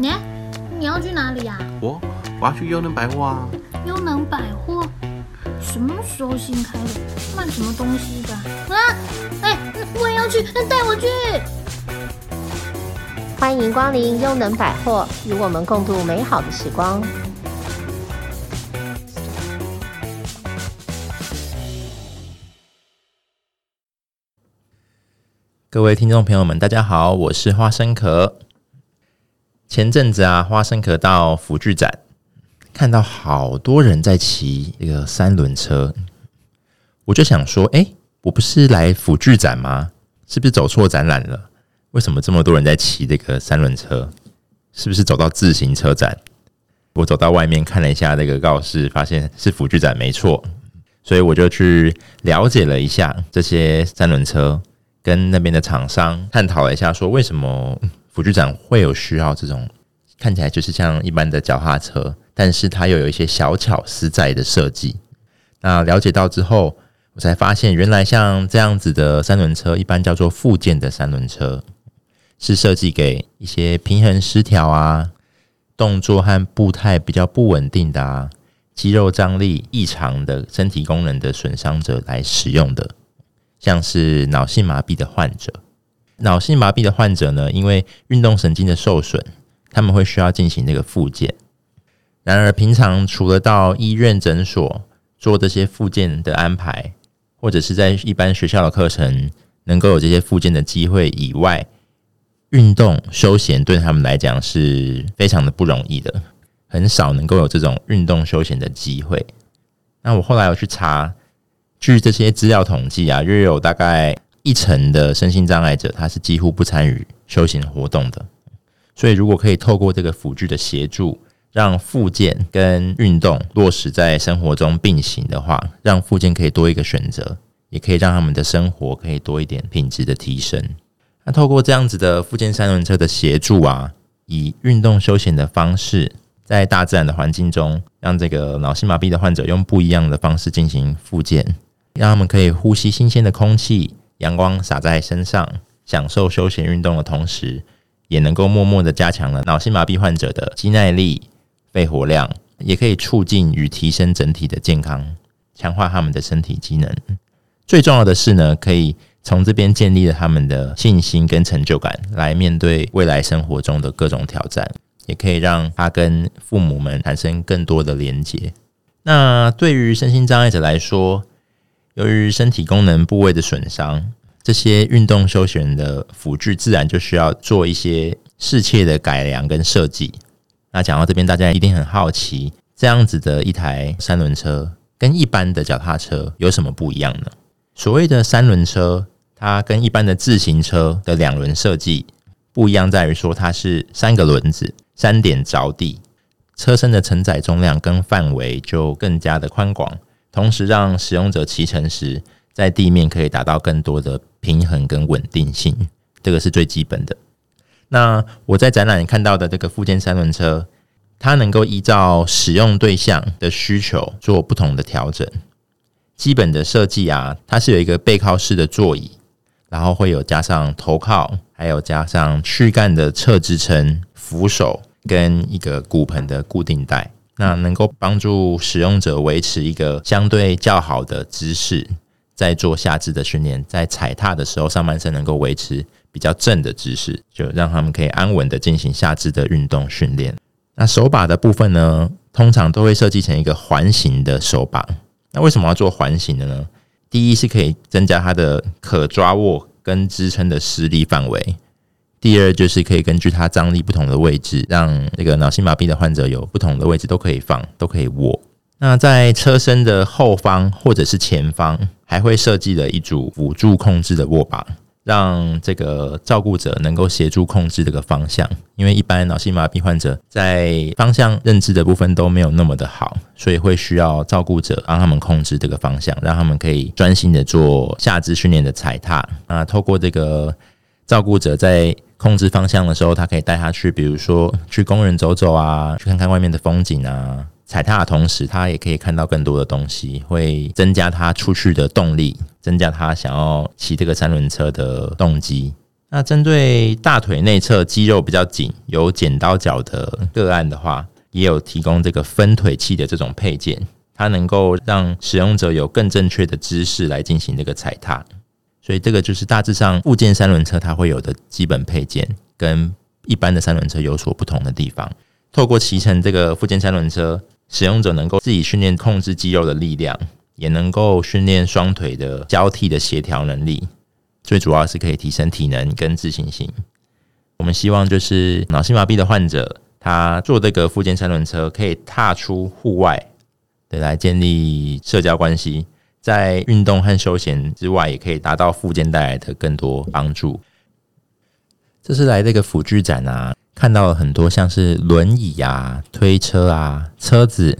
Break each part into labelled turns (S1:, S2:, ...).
S1: 你你要去哪里呀？
S2: 我我要去优能百货啊。
S1: 优能百货什么时候新开的？卖什么东西的？啊！哎，我也要去，带我去。
S3: 欢迎光临优能百货，与我们共度美好的时光。
S4: 各位听众朋友们，大家好，我是花生壳。前阵子啊，花生壳到辅具展，看到好多人在骑这个三轮车，我就想说，哎，我不是来辅具展吗？是不是走错展览了？为什么这么多人在骑这个三轮车？是不是走到自行车展？我走到外面看了一下那个告示，发现是辅具展，没错，所以我就去了解了一下这些三轮车。跟那边的厂商探讨了一下，说为什么辅具展会有需要这种看起来就是像一般的脚踏车，但是它又有一些小巧思在的设计。那了解到之后，我才发现原来像这样子的三轮车，一般叫做附件的三轮车，是设计给一些平衡失调啊、动作和步态比较不稳定的、肌肉张力异常的身体功能的损伤者来使用的。像是脑性麻痹的患者，脑性麻痹的患者呢，因为运动神经的受损，他们会需要进行这个复健。然而，平常除了到医院诊所做这些复健的安排，或者是在一般学校的课程能够有这些复健的机会以外，运动休闲对他们来讲是非常的不容易的，很少能够有这种运动休闲的机会。那我后来有去查。据这些资料统计啊，约有大概一成的身心障碍者，他是几乎不参与休闲活动的。所以，如果可以透过这个辅具的协助，让复健跟运动落实在生活中并行的话，让复健可以多一个选择，也可以让他们的生活可以多一点品质的提升。那透过这样子的复健三轮车的协助啊，以运动休闲的方式，在大自然的环境中，让这个脑性麻痹的患者用不一样的方式进行复健。让他们可以呼吸新鲜的空气，阳光洒在身上，享受休闲运动的同时，也能够默默的加强了脑性麻痹患者的肌耐力、肺活量，也可以促进与提升整体的健康，强化他们的身体机能。最重要的是呢，可以从这边建立了他们的信心跟成就感，来面对未来生活中的各种挑战，也可以让他跟父母们产生更多的连接。那对于身心障碍者来说，由于身体功能部位的损伤，这些运动休闲的辅具自然就需要做一些适切的改良跟设计。那讲到这边，大家一定很好奇，这样子的一台三轮车跟一般的脚踏车有什么不一样呢？所谓的三轮车，它跟一般的自行车的两轮设计不一样，在于说它是三个轮子，三点着地，车身的承载重量跟范围就更加的宽广。同时，让使用者骑乘时，在地面可以达到更多的平衡跟稳定性，这个是最基本的。那我在展览看到的这个附件三轮车，它能够依照使用对象的需求做不同的调整。基本的设计啊，它是有一个背靠式的座椅，然后会有加上头靠，还有加上躯干的侧支撑、扶手跟一个骨盆的固定带。那能够帮助使用者维持一个相对较好的姿势，在做下肢的训练，在踩踏的时候，上半身能够维持比较正的姿势，就让他们可以安稳的进行下肢的运动训练。那手把的部分呢，通常都会设计成一个环形的手把。那为什么要做环形的呢？第一是可以增加它的可抓握跟支撑的施力范围。第二就是可以根据它张力不同的位置，让那个脑性麻痹的患者有不同的位置都可以放，都可以握。那在车身的后方或者是前方，还会设计了一组辅助控制的握把，让这个照顾者能够协助控制这个方向。因为一般脑性麻痹患者在方向认知的部分都没有那么的好，所以会需要照顾者帮他们控制这个方向，让他们可以专心的做下肢训练的踩踏。啊，透过这个照顾者在控制方向的时候，他可以带他去，比如说去公园走走啊，去看看外面的风景啊。踩踏的同时，他也可以看到更多的东西，会增加他出去的动力，增加他想要骑这个三轮车的动机。那针对大腿内侧肌肉比较紧、有剪刀脚的个案的话，也有提供这个分腿器的这种配件，它能够让使用者有更正确的姿势来进行这个踩踏。所以这个就是大致上附件三轮车它会有的基本配件，跟一般的三轮车有所不同的地方。透过骑乘这个附件三轮车，使用者能够自己训练控制肌肉的力量，也能够训练双腿的交替的协调能力。最主要是可以提升体能跟自信心。我们希望就是脑性麻痹的患者，他坐这个附件三轮车可以踏出户外，对，来建立社交关系，在运动和休闲之外，也可以达到附件带来的更多帮助。这是来这个辅具展啊，看到了很多像是轮椅啊、推车啊、车子，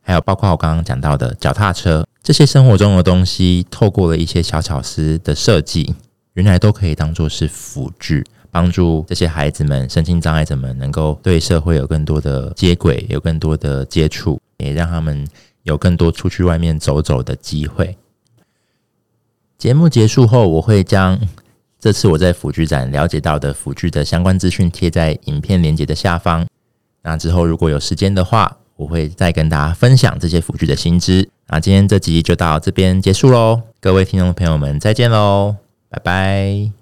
S4: 还有包括我刚刚讲到的脚踏车。这些生活中的东西，透过了一些小巧思的设计，原来都可以当做是辅具，帮助这些孩子们、身心障碍者们能够对社会有更多的接轨，有更多的接触，也让他们有更多出去外面走走的机会。节目结束后，我会将这次我在辅具展了解到的辅具的相关资讯贴在影片连接的下方。那之后如果有时间的话，我会再跟大家分享这些辅具的新知。那今天这集就到这边结束喽，各位听众朋友们再见喽，拜拜。